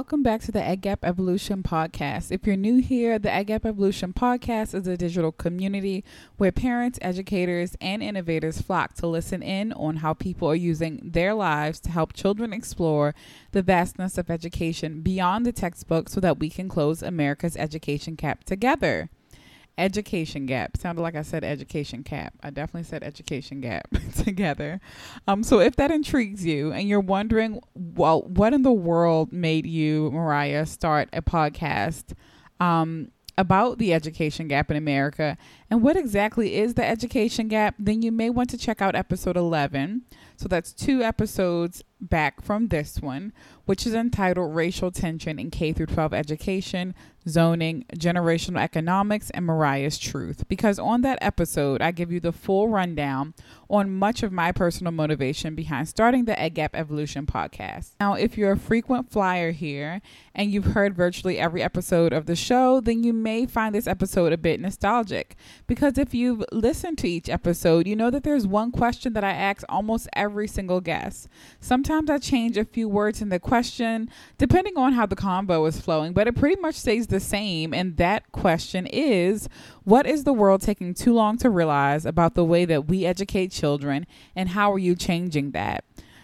Welcome back to the Ed Gap Evolution Podcast. If you're new here, the Ed Gap Evolution Podcast is a digital community where parents, educators, and innovators flock to listen in on how people are using their lives to help children explore the vastness of education beyond the textbook so that we can close America's education gap together education gap. Sounded like I said education cap. I definitely said education gap together. Um, so if that intrigues you and you're wondering, well, what in the world made you, Mariah, start a podcast um, about the education gap in America and what exactly is the education gap, then you may want to check out episode 11. So that's two episodes back from this one, which is entitled Racial Tension in K through 12 Education, Zoning, Generational Economics, and Mariah's Truth. Because on that episode, I give you the full rundown on much of my personal motivation behind starting the Ed Gap Evolution podcast. Now, if you're a frequent flyer here and you've heard virtually every episode of the show, then you may find this episode a bit nostalgic. Because if you've listened to each episode, you know that there's one question that I ask almost every single guest. Sometimes Sometimes I change a few words in the question depending on how the convo is flowing, but it pretty much stays the same. And that question is What is the world taking too long to realize about the way that we educate children, and how are you changing that?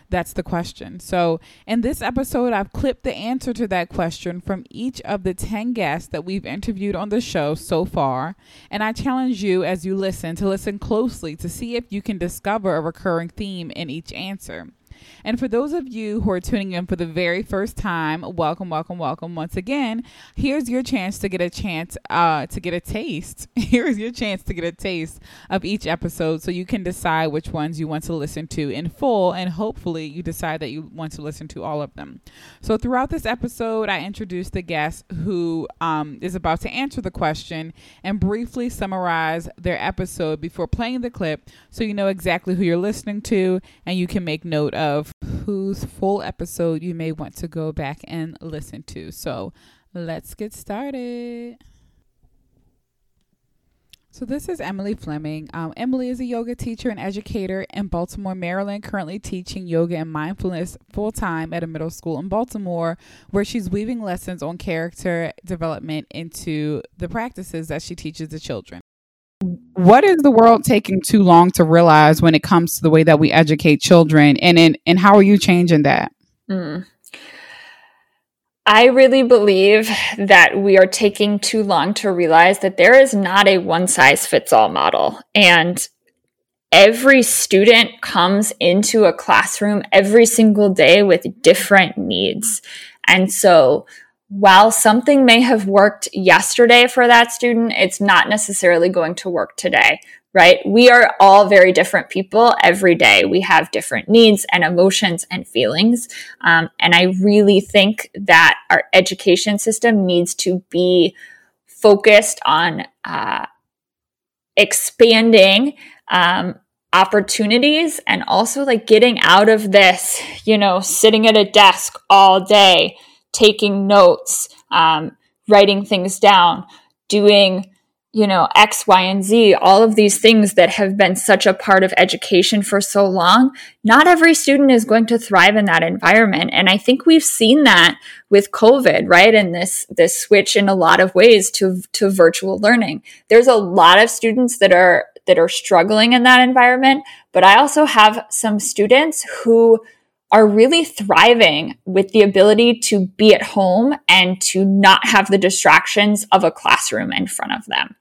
That's the question. So, in this episode, I've clipped the answer to that question from each of the 10 guests that we've interviewed on the show so far. And I challenge you as you listen to listen closely to see if you can discover a recurring theme in each answer. And for those of you who are tuning in for the very first time, welcome, welcome, welcome once again. Here's your chance to get a chance uh, to get a taste. Here's your chance to get a taste of each episode so you can decide which ones you want to listen to in full. And hopefully, you decide that you want to listen to all of them. So, throughout this episode, I introduce the guest who um, is about to answer the question and briefly summarize their episode before playing the clip so you know exactly who you're listening to and you can make note of of whose full episode you may want to go back and listen to. So let's get started. So, this is Emily Fleming. Um, Emily is a yoga teacher and educator in Baltimore, Maryland, currently teaching yoga and mindfulness full time at a middle school in Baltimore, where she's weaving lessons on character development into the practices that she teaches the children what is the world taking too long to realize when it comes to the way that we educate children and and, and how are you changing that mm. I really believe that we are taking too long to realize that there is not a one size fits all model. And every student comes into a classroom every single day with different needs. And so while something may have worked yesterday for that student, it's not necessarily going to work today, right? We are all very different people every day. We have different needs and emotions and feelings. Um, and I really think that our education system needs to be focused on uh, expanding um, opportunities and also like getting out of this, you know, sitting at a desk all day taking notes, um, writing things down, doing, you know, X, Y, and Z, all of these things that have been such a part of education for so long. Not every student is going to thrive in that environment. And I think we've seen that with COVID, right? And this, this switch in a lot of ways to, to virtual learning. There's a lot of students that are, that are struggling in that environment, but I also have some students who are really thriving with the ability to be at home and to not have the distractions of a classroom in front of them.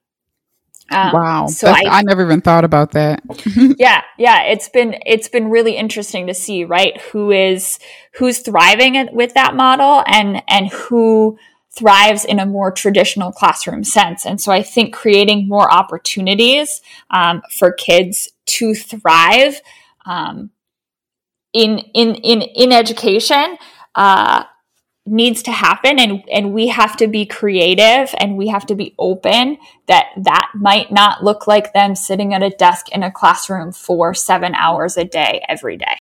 Um, wow. So I, I, never even thought about that. yeah. Yeah. It's been, it's been really interesting to see, right? Who is, who's thriving with that model and, and who thrives in a more traditional classroom sense. And so I think creating more opportunities, um, for kids to thrive, um, in in in in education uh, needs to happen and and we have to be creative and we have to be open that that might not look like them sitting at a desk in a classroom for 7 hours a day every day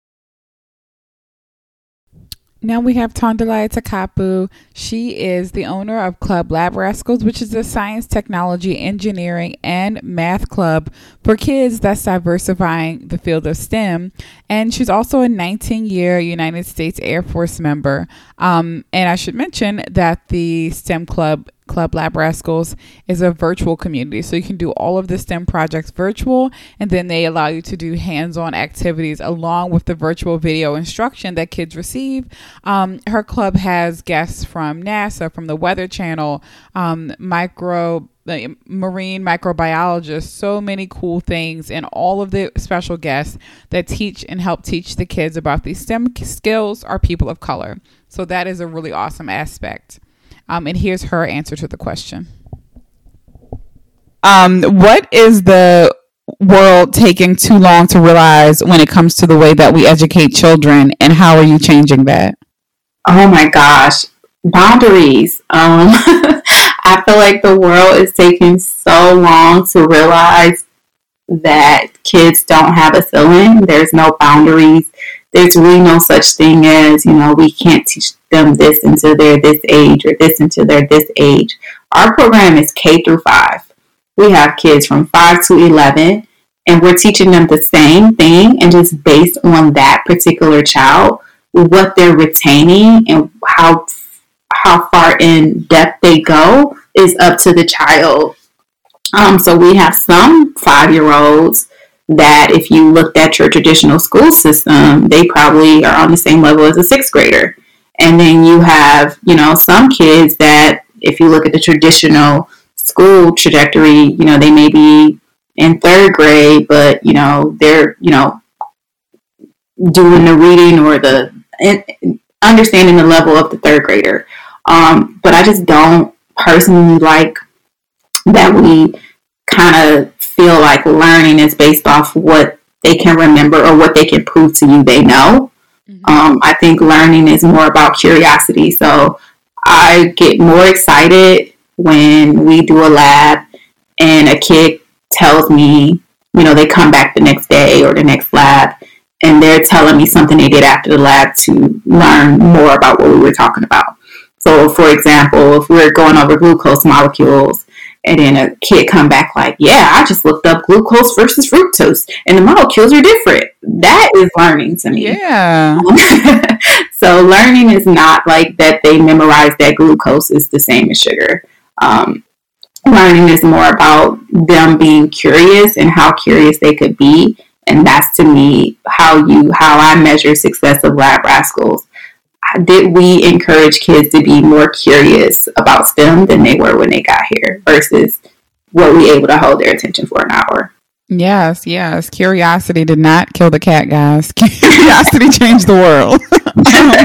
Now we have Tondalaya Takapu. She is the owner of Club Lab Rascals, which is a science, technology, engineering, and math club for kids that's diversifying the field of STEM. And she's also a 19 year United States Air Force member. Um, and I should mention that the STEM club Club Lab Rascals is a virtual community. So you can do all of the STEM projects virtual, and then they allow you to do hands on activities along with the virtual video instruction that kids receive. Um, her club has guests from NASA, from the Weather Channel, um, micro marine microbiologists, so many cool things, and all of the special guests that teach and help teach the kids about these STEM skills are people of color. So that is a really awesome aspect. Um, and here's her answer to the question. Um, what is the world taking too long to realize when it comes to the way that we educate children, and how are you changing that? Oh my gosh, boundaries. Um, I feel like the world is taking so long to realize that kids don't have a ceiling. There's no boundaries there's really no such thing as, you know, we can't teach them this until they're this age or this until they're this age. Our program is K through 5. We have kids from 5 to 11 and we're teaching them the same thing and just based on that particular child, what they're retaining and how how far in depth they go is up to the child. Um, so we have some five year olds that if you looked at your traditional school system, they probably are on the same level as a sixth grader. And then you have, you know, some kids that if you look at the traditional school trajectory, you know, they may be in third grade, but, you know, they're, you know, doing the reading or the understanding the level of the third grader. Um, but I just don't personally like that we kind of feel like learning is based off what they can remember or what they can prove to you they know. Mm-hmm. Um, I think learning is more about curiosity. So I get more excited when we do a lab and a kid tells me, you know, they come back the next day or the next lab and they're telling me something they did after the lab to learn more about what we were talking about. So, for example, if we're going over glucose molecules and then a kid come back like, yeah, I just looked up glucose versus fructose and the molecules are different. That is learning to me. Yeah. so learning is not like that they memorize that glucose is the same as sugar. Um, learning is more about them being curious and how curious they could be. And that's to me how you how I measure success of lab rascals did we encourage kids to be more curious about STEM than they were when they got here versus were we able to hold their attention for an hour? Yes, yes. Curiosity did not kill the cat, guys. Curiosity changed the world.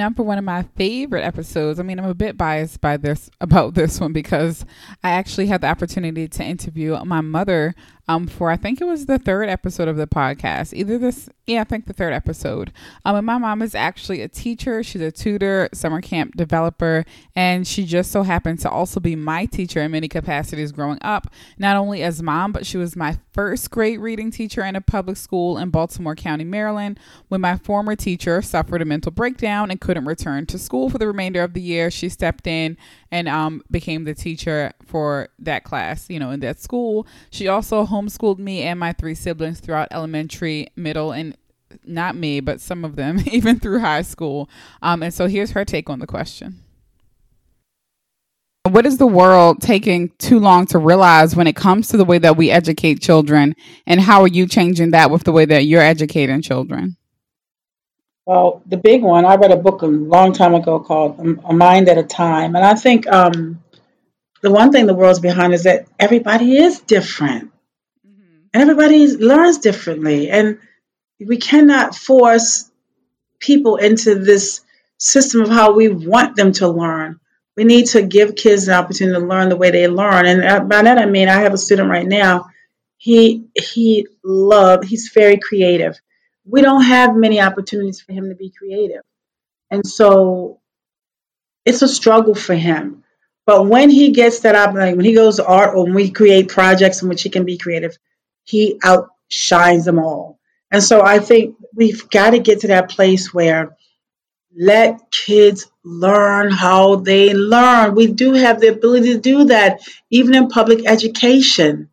Now for one of my favorite episodes. I mean, I'm a bit biased by this about this one because I actually had the opportunity to interview my mother um, for I think it was the third episode of the podcast. Either this, yeah, I think the third episode. Um, and my mom is actually a teacher. She's a tutor, summer camp developer, and she just so happened to also be my teacher in many capacities growing up. Not only as mom, but she was my first grade reading teacher in a public school in Baltimore County, Maryland. When my former teacher suffered a mental breakdown and couldn't return to school for the remainder of the year, she stepped in and um, became the teacher for that class, you know, in that school. She also homeschooled me and my three siblings throughout elementary, middle, and not me, but some of them, even through high school. Um, and so here's her take on the question. What is the world taking too long to realize when it comes to the way that we educate children? And how are you changing that with the way that you're educating children? Well, the big one, I read a book a long time ago called A Mind at a Time. And I think um, the one thing the world's behind is that everybody is different. Everybody learns differently. And we cannot force people into this system of how we want them to learn. We need to give kids an opportunity to learn the way they learn. And uh, by that I mean I have a student right now. He he loved. He's very creative we don't have many opportunities for him to be creative. And so it's a struggle for him. But when he gets that opportunity, when he goes to art or when we create projects in which he can be creative, he outshines them all. And so I think we've got to get to that place where let kids learn how they learn. We do have the ability to do that, even in public education.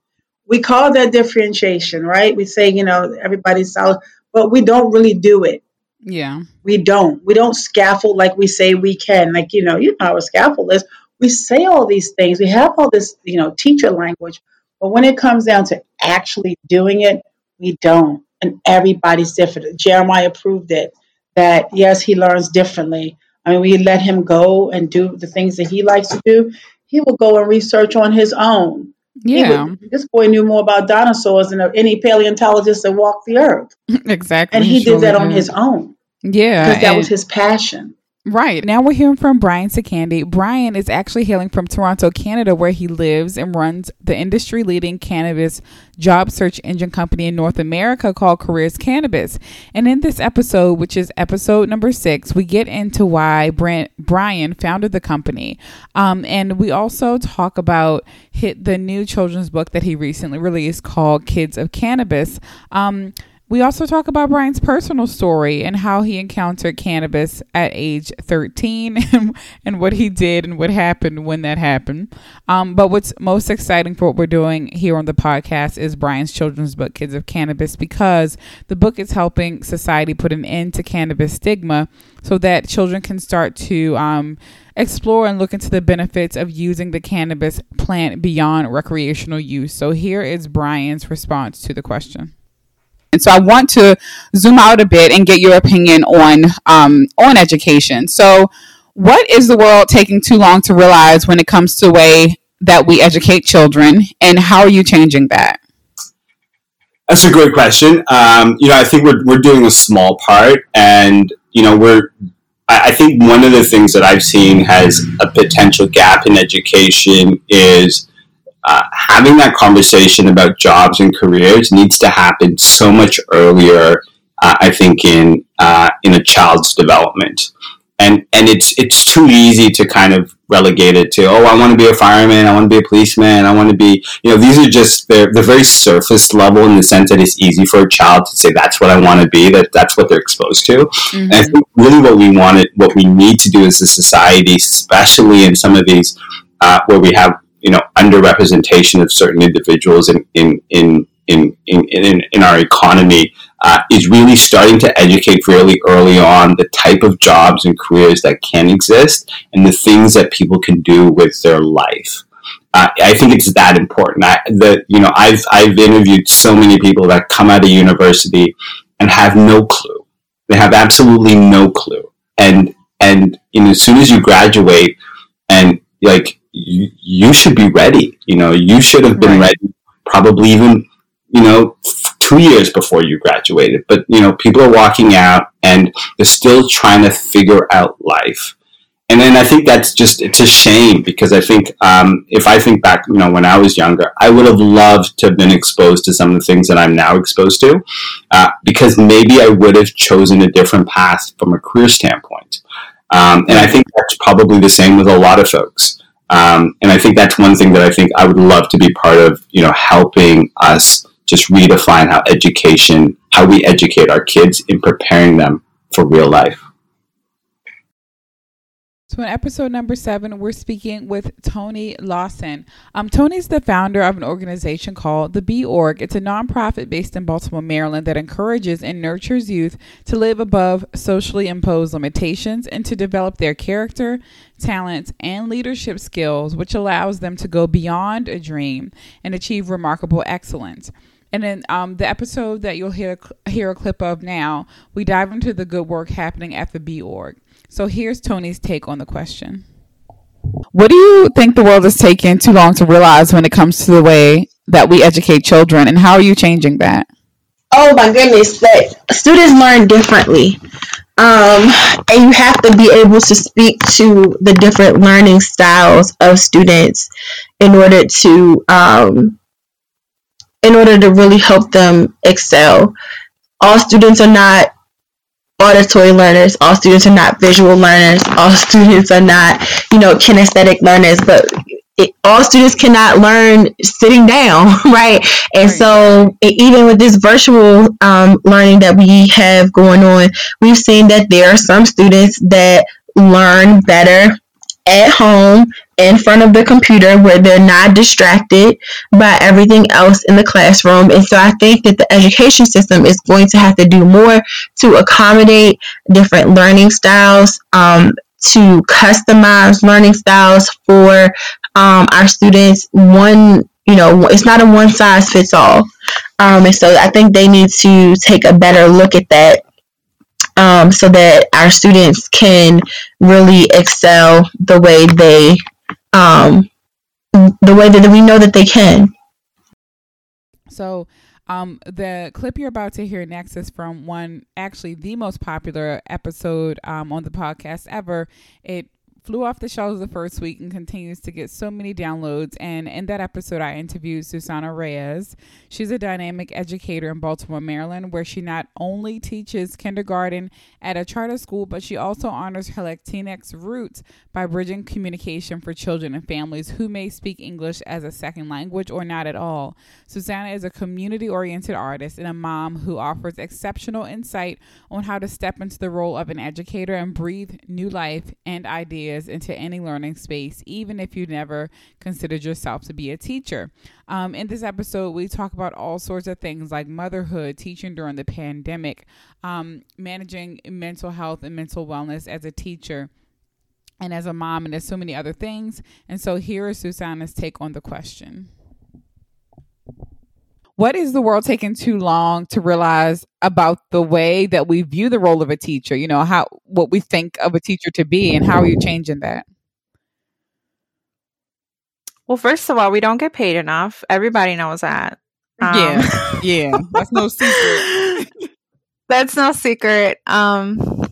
We call that differentiation, right? We say, you know, everybody's solid, but we don't really do it. Yeah. We don't. We don't scaffold like we say we can. Like, you know, you know how a scaffold is. We say all these things. We have all this, you know, teacher language. But when it comes down to actually doing it, we don't. And everybody's different. Jeremiah proved it that yes, he learns differently. I mean, we let him go and do the things that he likes to do. He will go and research on his own. Yeah. Would, this boy knew more about dinosaurs than any paleontologist that walked the earth. exactly. And he, did that on his own. Yeah. Because that was his passion. Right. Now we're hearing from Brian Secandi. Brian is actually hailing from Toronto, Canada, where he lives and runs the industry leading cannabis job search engine company in North America called Careers Cannabis. And in this episode, which is episode number six, we get into why Brian founded the company. Um, and we also talk about hit the new children's book that he recently released called Kids of Cannabis. Um, we also talk about Brian's personal story and how he encountered cannabis at age 13 and what he did and what happened when that happened. Um, but what's most exciting for what we're doing here on the podcast is Brian's children's book, Kids of Cannabis, because the book is helping society put an end to cannabis stigma so that children can start to um, explore and look into the benefits of using the cannabis plant beyond recreational use. So here is Brian's response to the question. And so I want to zoom out a bit and get your opinion on um, on education. So, what is the world taking too long to realize when it comes to the way that we educate children, and how are you changing that? That's a great question. Um, you know, I think we're we're doing a small part, and you know, we're. I, I think one of the things that I've seen has a potential gap in education is uh, having that conversation about jobs and careers needs to happen so much earlier. Uh, I think in uh, in a child's development, and and it's it's too easy to kind of relegate it to oh I want to be a fireman, I want to be a policeman, I want to be you know these are just they're they're very surface level in the sense that it's easy for a child to say that's what I want to be that that's what they're exposed to. Mm-hmm. And I think really what we wanted what we need to do as a society, especially in some of these uh, where we have you know underrepresentation of certain individuals in in in in in, in, in our economy uh, is really starting to educate really early on the type of jobs and careers that can exist and the things that people can do with their life. Uh, I think it's that important. I, that you know, I've I've interviewed so many people that come out of university and have no clue. They have absolutely no clue. And and you know, as soon as you graduate, and like you, you should be ready. You know, you should have been right. ready probably even, you know, two years before you graduated. But, you know, people are walking out and they're still trying to figure out life. And then I think that's just, it's a shame because I think, um, if I think back, you know, when I was younger, I would have loved to have been exposed to some of the things that I'm now exposed to, uh, because maybe I would have chosen a different path from a career standpoint. Um, and I think that's probably the same with a lot of folks. Um, and I think that's one thing that I think I would love to be part of, you know, helping us just redefine how education, how we educate our kids in preparing them for real life. So, in episode number seven, we're speaking with Tony Lawson. Um, Tony's the founder of an organization called the B Org. It's a nonprofit based in Baltimore, Maryland that encourages and nurtures youth to live above socially imposed limitations and to develop their character, talents, and leadership skills, which allows them to go beyond a dream and achieve remarkable excellence. And in um, the episode that you'll hear hear a clip of now, we dive into the good work happening at the B Org. So here's Tony's take on the question. What do you think the world is taking too long to realize when it comes to the way that we educate children, and how are you changing that? Oh my goodness, that students learn differently. Um, and you have to be able to speak to the different learning styles of students in order to um, in order to really help them excel. All students are not auditory learners. All students are not visual learners. All students are not, you know, kinesthetic learners. But it, all students cannot learn sitting down, right? And right. so, even with this virtual um, learning that we have going on, we've seen that there are some students that learn better at home in front of the computer where they're not distracted by everything else in the classroom. And so I think that the education system is going to have to do more to accommodate different learning styles, um, to customize learning styles for um, our students. One, you know, it's not a one size fits all. Um, and so I think they need to take a better look at that um, so that our students can really excel the way they um, the way that we know that they can. So, um, the clip you're about to hear next is from one, actually the most popular episode um, on the podcast ever. It flew off the shelves the first week and continues to get so many downloads. And in that episode, I interviewed Susana Reyes. She's a dynamic educator in Baltimore, Maryland, where she not only teaches kindergarten at a charter school, but she also honors her Latinx roots by bridging communication for children and families who may speak English as a second language or not at all. Susana is a community oriented artist and a mom who offers exceptional insight on how to step into the role of an educator and breathe new life and ideas ideas into any learning space, even if you never considered yourself to be a teacher. Um, in this episode, we talk about all sorts of things like motherhood, teaching during the pandemic, um, managing mental health and mental wellness as a teacher and as a mom, and there's so many other things. And so here is Susana's take on the question. What is the world taking too long to realize about the way that we view the role of a teacher? You know, how what we think of a teacher to be, and how are you changing that? Well, first of all, we don't get paid enough. Everybody knows that. Um, yeah, yeah, that's no secret. that's no secret. Um,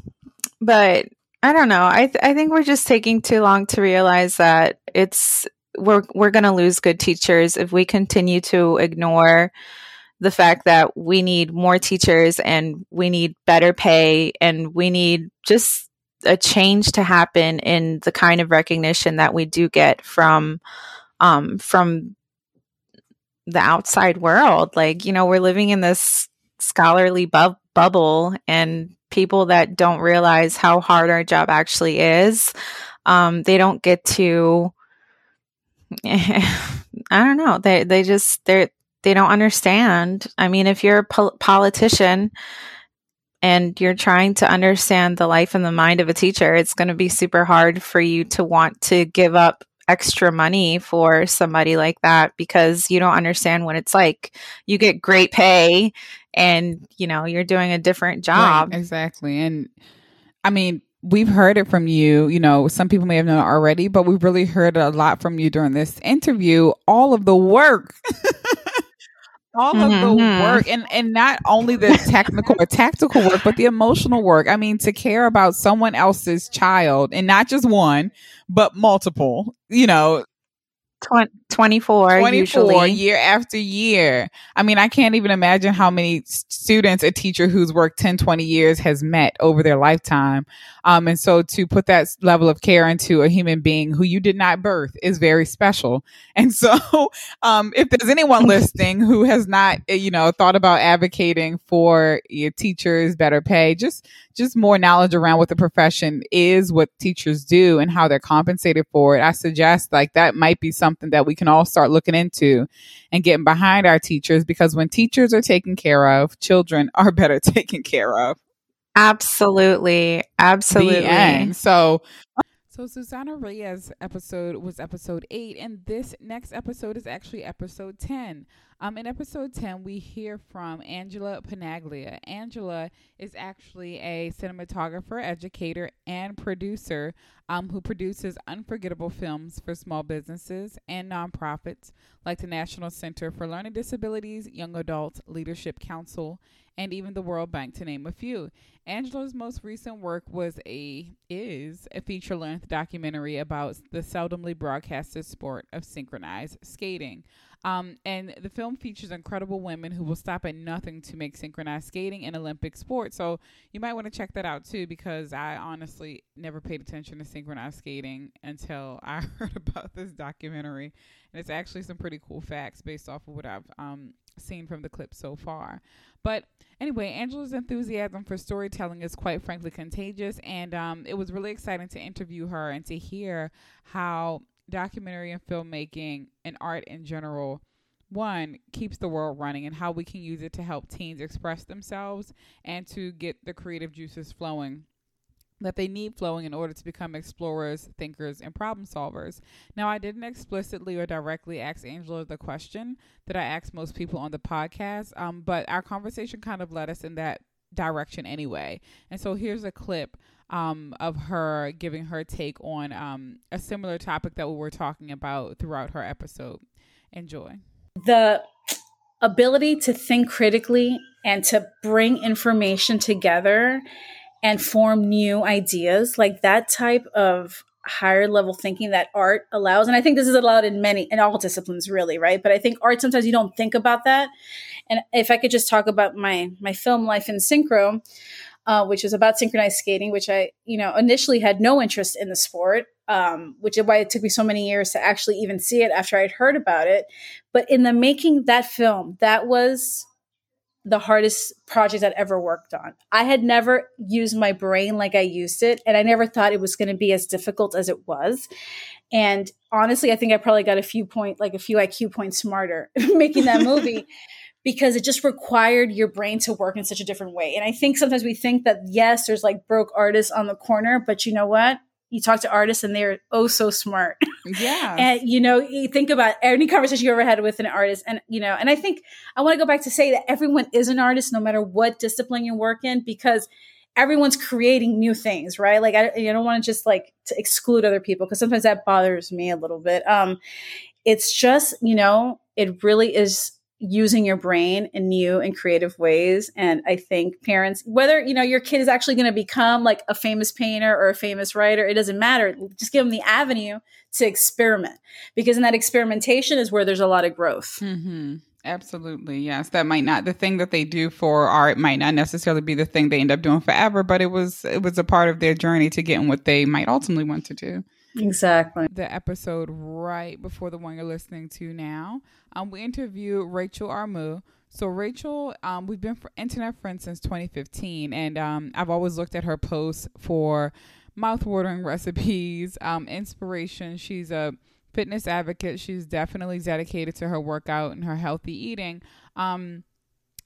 but I don't know. I th- I think we're just taking too long to realize that it's we're we're going to lose good teachers if we continue to ignore the fact that we need more teachers and we need better pay and we need just a change to happen in the kind of recognition that we do get from um, from the outside world. Like, you know, we're living in this scholarly bu- bubble and people that don't realize how hard our job actually is, um, they don't get to I don't know. They they just they they don't understand. I mean, if you're a pol- politician and you're trying to understand the life and the mind of a teacher, it's going to be super hard for you to want to give up extra money for somebody like that because you don't understand what it's like. You get great pay and, you know, you're doing a different job. Right, exactly. And I mean, we've heard it from you. You know, some people may have known already, but we've really heard a lot from you during this interview. All of the work. all of mm-hmm. the work and and not only the technical or tactical work but the emotional work i mean to care about someone else's child and not just one but multiple you know 24, 24 usually. year after year. I mean, I can't even imagine how many students a teacher who's worked 10, 20 years has met over their lifetime. Um, and so to put that level of care into a human being who you did not birth is very special. And so, um, if there's anyone listening who has not, eh, you know, thought about advocating for your teachers better pay, just just more knowledge around what the profession is, what teachers do, and how they're compensated for it, I suggest like that might be something that we can all start looking into and getting behind our teachers because when teachers are taken care of, children are better taken care of. Absolutely. Absolutely. So so Susana Reyes episode was episode eight, and this next episode is actually episode ten. Um, in episode ten, we hear from Angela Panaglia. Angela is actually a cinematographer, educator, and producer um, who produces unforgettable films for small businesses and nonprofits like the National Center for Learning Disabilities, Young Adult Leadership Council, and even the World Bank, to name a few. Angela's most recent work was a is a feature-length documentary about the seldomly broadcasted sport of synchronized skating. Um, and the film features incredible women who will stop at nothing to make synchronized skating an Olympic sport. So you might want to check that out too, because I honestly never paid attention to synchronized skating until I heard about this documentary. And it's actually some pretty cool facts based off of what I've um, seen from the clip so far. But anyway, Angela's enthusiasm for storytelling is quite frankly contagious, and um, it was really exciting to interview her and to hear how documentary and filmmaking and art in general one keeps the world running and how we can use it to help teens express themselves and to get the creative juices flowing that they need flowing in order to become explorers, thinkers, and problem solvers. Now, I didn't explicitly or directly ask Angela the question that I asked most people on the podcast, um, but our conversation kind of led us in that direction anyway. And so here's a clip um, of her giving her take on um, a similar topic that we were talking about throughout her episode. Enjoy. The ability to think critically and to bring information together and form new ideas, like that type of higher level thinking that art allows and i think this is allowed in many in all disciplines really right but i think art sometimes you don't think about that and if i could just talk about my my film life in synchro uh, which is about synchronized skating, which I, you know, initially had no interest in the sport, um, which is why it took me so many years to actually even see it after I'd heard about it. But in the making that film, that was the hardest project I'd ever worked on. I had never used my brain like I used it, and I never thought it was going to be as difficult as it was. And honestly, I think I probably got a few point, like a few IQ points smarter making that movie because it just required your brain to work in such a different way. And I think sometimes we think that, yes, there's like broke artists on the corner, but you know what? You talk to artists and they're oh so smart. Yeah. and you know, you think about any conversation you ever had with an artist. And, you know, and I think I want to go back to say that everyone is an artist no matter what discipline you work in because everyone's creating new things, right? Like I, I don't want to just like to exclude other people because sometimes that bothers me a little bit. Um, it's just, you know, it really is using your brain in new and creative ways. And i think parents whether you know your kid is actually going to become like a famous painter or a famous writer it doesn't matter. Just give them the avenue to experiment because in that experimentation is where there's a lot of growth. Mm-hmm. absolutely yes. That might not the thing that they do for art might not necessarily be the thing they end up doing forever but it was it was a part of their journey to getting what they might ultimately want to do Exactly. The episode right before the one you're listening to now, um, we interview Rachel Armu. So Rachel, um, we've been internet friends since 2015, and um, I've always looked at her posts for mouthwatering recipes, um, inspiration. She's a fitness advocate. She's definitely dedicated to her workout and her healthy eating. Um,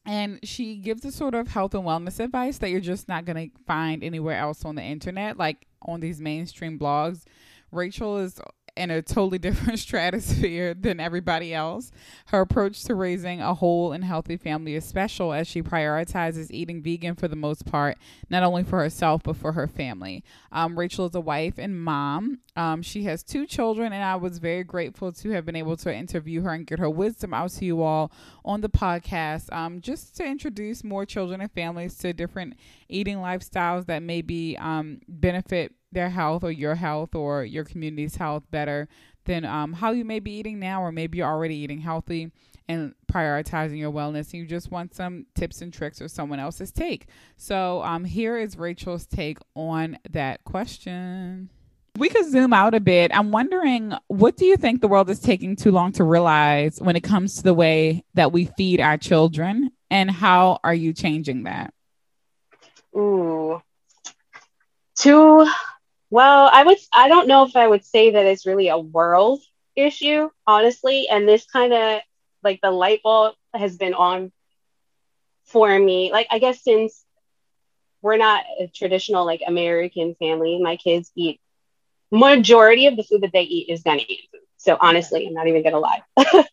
and she gives a sort of health and wellness advice that you're just not going to find anywhere else on the internet, like on these mainstream blogs. Rachel is in a totally different stratosphere than everybody else. Her approach to raising a whole and healthy family is special as she prioritizes eating vegan for the most part, not only for herself, but for her family. Um, Rachel is a wife and mom. Um, she has two children, and I was very grateful to have been able to interview her and get her wisdom out to you all on the podcast, um, just to introduce more children and families to different eating lifestyles that maybe um, benefit their health or your health or your community's health better than um, how you may be eating now, or maybe you're already eating healthy and prioritizing your wellness. And you just want some tips and tricks or someone else's take. So um, here is Rachel's take on that question. We could zoom out a bit. I'm wondering, what do you think the world is taking too long to realize when it comes to the way that we feed our children, and how are you changing that? Ooh, too well, I would I don't know if I would say that it's really a world issue, honestly. And this kind of like the light bulb has been on for me. Like I guess since we're not a traditional like American family, my kids eat majority of the food that they eat is Ghanaian food. So honestly, I'm not even gonna lie.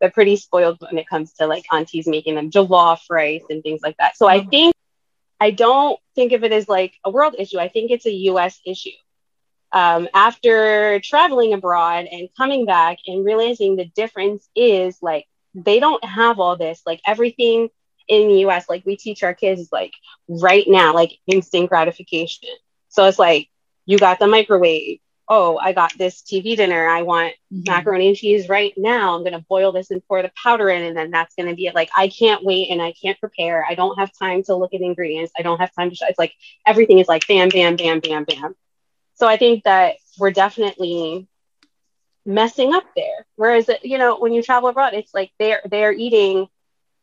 They're pretty spoiled when it comes to like aunties making them jollof rice and things like that. So I mm-hmm. think I don't think of it as like a world issue. I think it's a US issue. Um, after traveling abroad and coming back and realizing the difference is like they don't have all this, like everything in the US, like we teach our kids like right now, like instant gratification. So it's like you got the microwave oh, I got this TV dinner. I want mm-hmm. macaroni and cheese right now. I'm going to boil this and pour the powder in, and then that's going to be it. Like, I can't wait and I can't prepare. I don't have time to look at ingredients. I don't have time to, sh- it's like everything is like bam, bam, bam, bam, bam. So I think that we're definitely messing up there. Whereas, you know, when you travel abroad, it's like they're, they're eating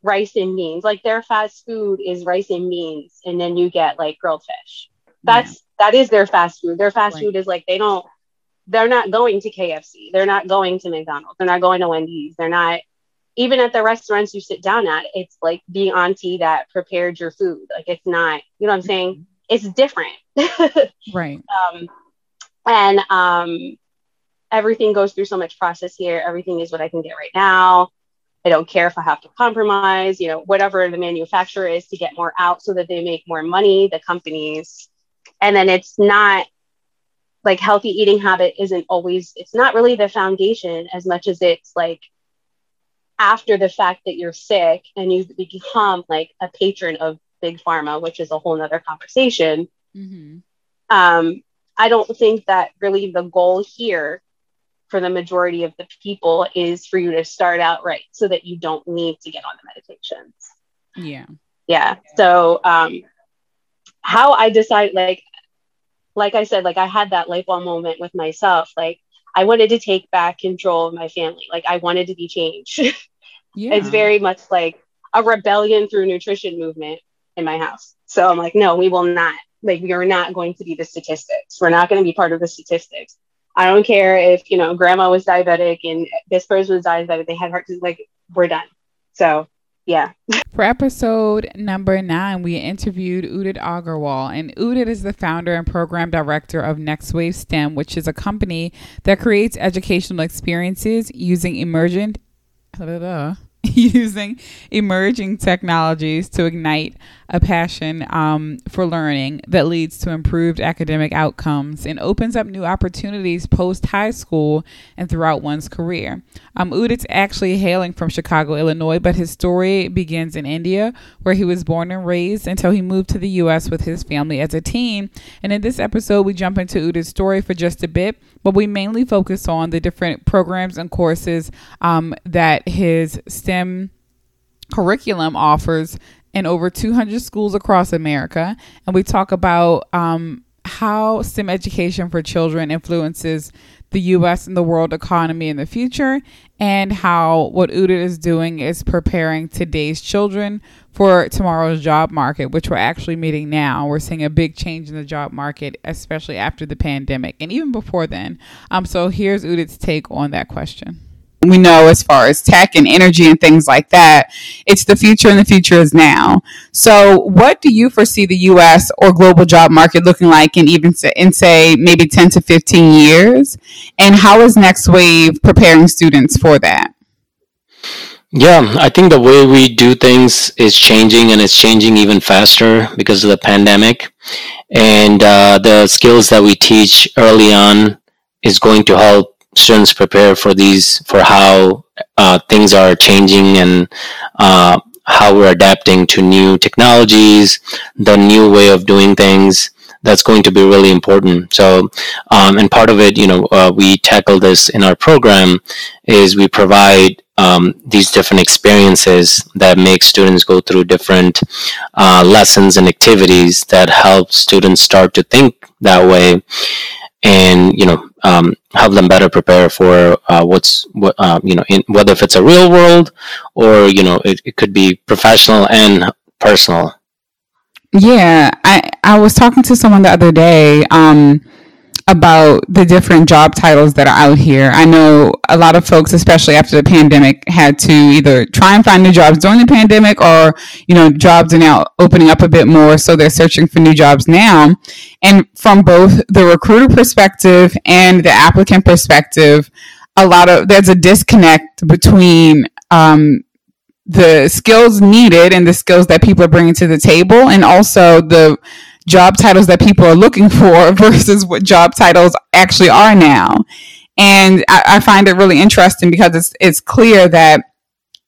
rice and beans. Like their fast food is rice and beans, and then you get like grilled fish. That's, yeah. that is their fast food. Their fast right. food is like, they don't, they're not going to KFC. They're not going to McDonald's. They're not going to Wendy's. They're not even at the restaurants you sit down at. It's like the auntie that prepared your food. Like it's not, you know what I'm saying? Mm-hmm. It's different. right. Um, and um, everything goes through so much process here. Everything is what I can get right now. I don't care if I have to compromise, you know, whatever the manufacturer is to get more out so that they make more money, the companies. And then it's not like healthy eating habit isn't always it's not really the foundation as much as it's like after the fact that you're sick and you become like a patron of big pharma which is a whole nother conversation. Mm-hmm. um, i don't think that really the goal here for the majority of the people is for you to start out right so that you don't need to get on the medications. Yeah. Yeah. So um, how i decide like like I said, like I had that light bulb moment with myself. Like I wanted to take back control of my family. Like I wanted to be changed. yeah. It's very much like a rebellion through nutrition movement in my house. So I'm like, no, we will not. Like we are not going to be the statistics. We're not going to be part of the statistics. I don't care if, you know, grandma was diabetic and this person was diabetic, they had heart disease, like we're done. So yeah. For episode number nine, we interviewed Udit Agarwal, and Udit is the founder and program director of Next Wave STEM, which is a company that creates educational experiences using emergent. using emerging technologies to ignite a passion um, for learning that leads to improved academic outcomes and opens up new opportunities post high school and throughout one's career. Um, Udit's actually hailing from Chicago, Illinois, but his story begins in India, where he was born and raised until he moved to the U.S. with his family as a teen. And in this episode, we jump into Udit's story for just a bit, but we mainly focus on the different programs and courses um, that his STEM curriculum offers in over 200 schools across America. And we talk about um, how STEM education for children influences the US and the world economy in the future, and how what Udit is doing is preparing today's children for tomorrow's job market, which we're actually meeting now. We're seeing a big change in the job market, especially after the pandemic and even before then. Um, so here's Udit's take on that question we know as far as tech and energy and things like that, it's the future and the future is now. So, what do you foresee the US or global job market looking like in even in say maybe 10 to 15 years? And how is Next Wave preparing students for that? Yeah, I think the way we do things is changing and it's changing even faster because of the pandemic. And uh, the skills that we teach early on is going to help students prepare for these for how uh, things are changing and uh, how we're adapting to new technologies, the new way of doing things. That's going to be really important. So, um, and part of it, you know, uh, we tackle this in our program is we provide um, these different experiences that make students go through different uh, lessons and activities that help students start to think that way and you know um, help them better prepare for uh, what's what uh, you know in, whether if it's a real world or you know it, it could be professional and personal. Yeah i i was talking to someone the other day um about the different job titles that are out here. I know a lot of folks, especially after the pandemic, had to either try and find new jobs during the pandemic or, you know, jobs are now opening up a bit more. So they're searching for new jobs now. And from both the recruiter perspective and the applicant perspective, a lot of there's a disconnect between um, the skills needed and the skills that people are bringing to the table and also the job titles that people are looking for versus what job titles actually are now. And I, I find it really interesting because it's it's clear that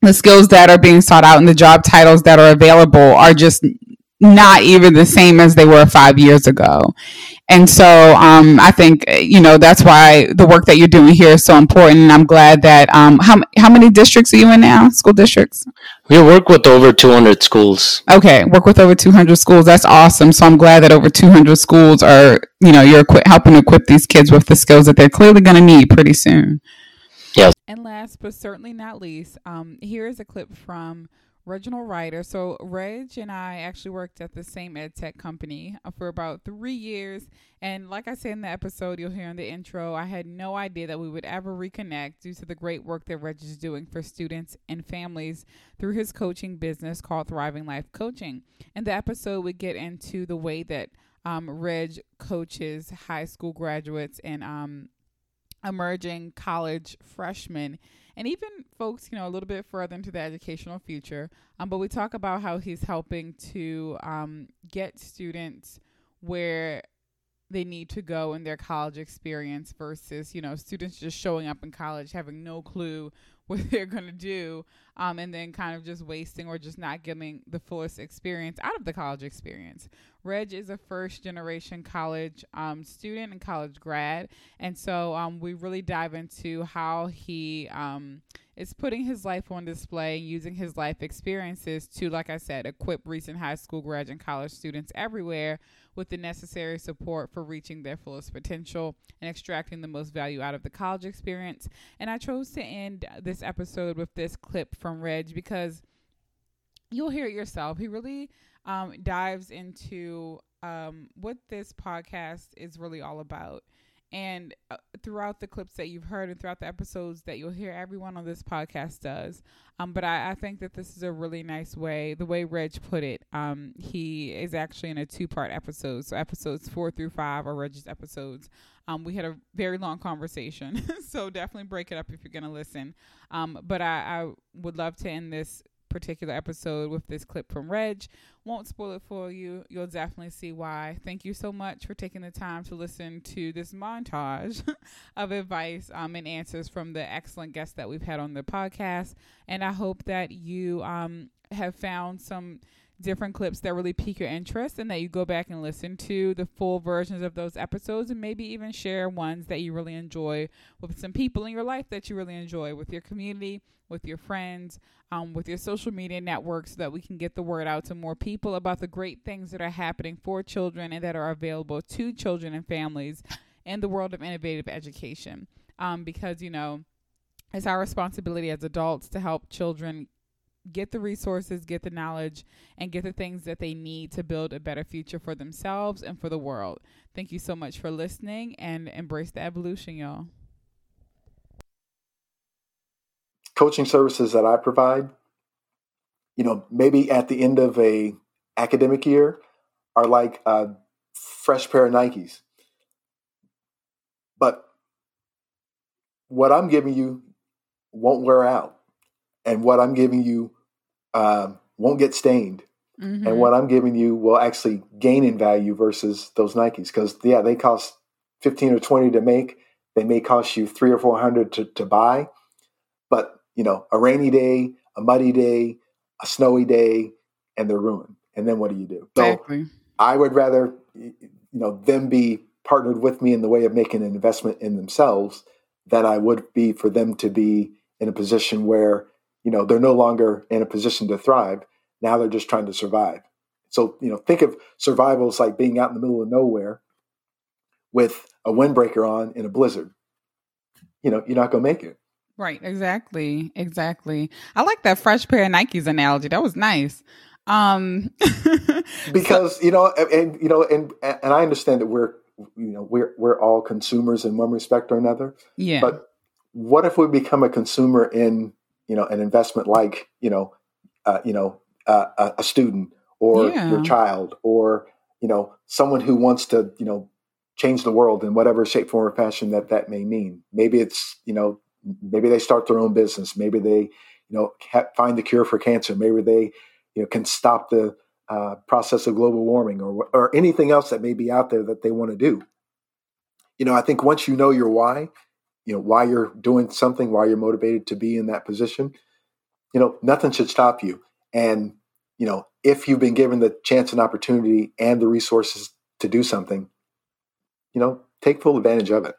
the skills that are being sought out and the job titles that are available are just not even the same as they were five years ago. And so um, I think, you know, that's why the work that you're doing here is so important. And I'm glad that, um, how, how many districts are you in now? School districts? We work with over 200 schools. Okay. Work with over 200 schools. That's awesome. So I'm glad that over 200 schools are, you know, you're equi- helping equip these kids with the skills that they're clearly going to need pretty soon. Yes. And last but certainly not least, um, here is a clip from Reginald Ryder. So Reg and I actually worked at the same ed tech company uh, for about three years. And like I said in the episode, you'll hear in the intro, I had no idea that we would ever reconnect due to the great work that Reg is doing for students and families through his coaching business called Thriving Life Coaching. In the episode, we get into the way that um, Reg coaches high school graduates and um, emerging college freshmen and even folks, you know, a little bit further into the educational future. Um, but we talk about how he's helping to um, get students where they need to go in their college experience versus, you know, students just showing up in college having no clue what they're going to do um, and then kind of just wasting or just not getting the fullest experience out of the college experience. Reg is a first generation college um, student and college grad. And so um, we really dive into how he um, is putting his life on display and using his life experiences to, like I said, equip recent high school grad and college students everywhere with the necessary support for reaching their fullest potential and extracting the most value out of the college experience. And I chose to end this episode with this clip from Reg because you'll hear it yourself. He really um, dives into um, what this podcast is really all about. And uh, throughout the clips that you've heard and throughout the episodes that you'll hear, everyone on this podcast does. Um, but I, I, think that this is a really nice way, the way Reg put it. Um, he is actually in a two part episode. So episodes four through five are Reg's episodes. Um, we had a very long conversation. so definitely break it up if you're going to listen. Um, but I, I would love to end this particular episode with this clip from Reg. Won't spoil it for you. You'll definitely see why. Thank you so much for taking the time to listen to this montage of advice um, and answers from the excellent guests that we've had on the podcast. And I hope that you um, have found some different clips that really pique your interest and that you go back and listen to the full versions of those episodes and maybe even share ones that you really enjoy with some people in your life that you really enjoy with your community with your friends um, with your social media networks so that we can get the word out to more people about the great things that are happening for children and that are available to children and families in the world of innovative education. Um, because you know it's our responsibility as adults to help children get the resources, get the knowledge, and get the things that they need to build a better future for themselves and for the world. Thank you so much for listening and embrace the evolution, y'all. Coaching services that I provide, you know, maybe at the end of a academic year are like a fresh pair of Nikes. But what I'm giving you won't wear out and what I'm giving you um, won't get stained. Mm-hmm. And what I'm giving you will actually gain in value versus those Nikes. Because yeah, they cost 15 or 20 to make. They may cost you three or 400 to, to buy. But, you know, a rainy day, a muddy day, a snowy day, and they're ruined. And then what do you do? Exactly. So I would rather, you know, them be partnered with me in the way of making an investment in themselves than I would be for them to be in a position where you know they're no longer in a position to thrive. Now they're just trying to survive. So you know think of survival as like being out in the middle of nowhere with a windbreaker on in a blizzard. You know you're not going to make it. Right exactly exactly. I like that fresh pair of nikes analogy that was nice. Um because so, you know and, and you know and and i understand that we're you know we're we're all consumers in one respect or another. Yeah. But what if we become a consumer in you know an investment like you know uh, you know uh, a student or yeah. your child or you know someone who wants to you know change the world in whatever shape form or fashion that that may mean. Maybe it's you know maybe they start their own business. Maybe they you know ha- find the cure for cancer. Maybe they you know can stop the uh, process of global warming or or anything else that may be out there that they want to do. You know i think once you know your why you know why you're doing something why you're motivated to be in that position you know nothing should stop you and you know if you've been given the chance and opportunity and the resources to do something you know, take full advantage of it.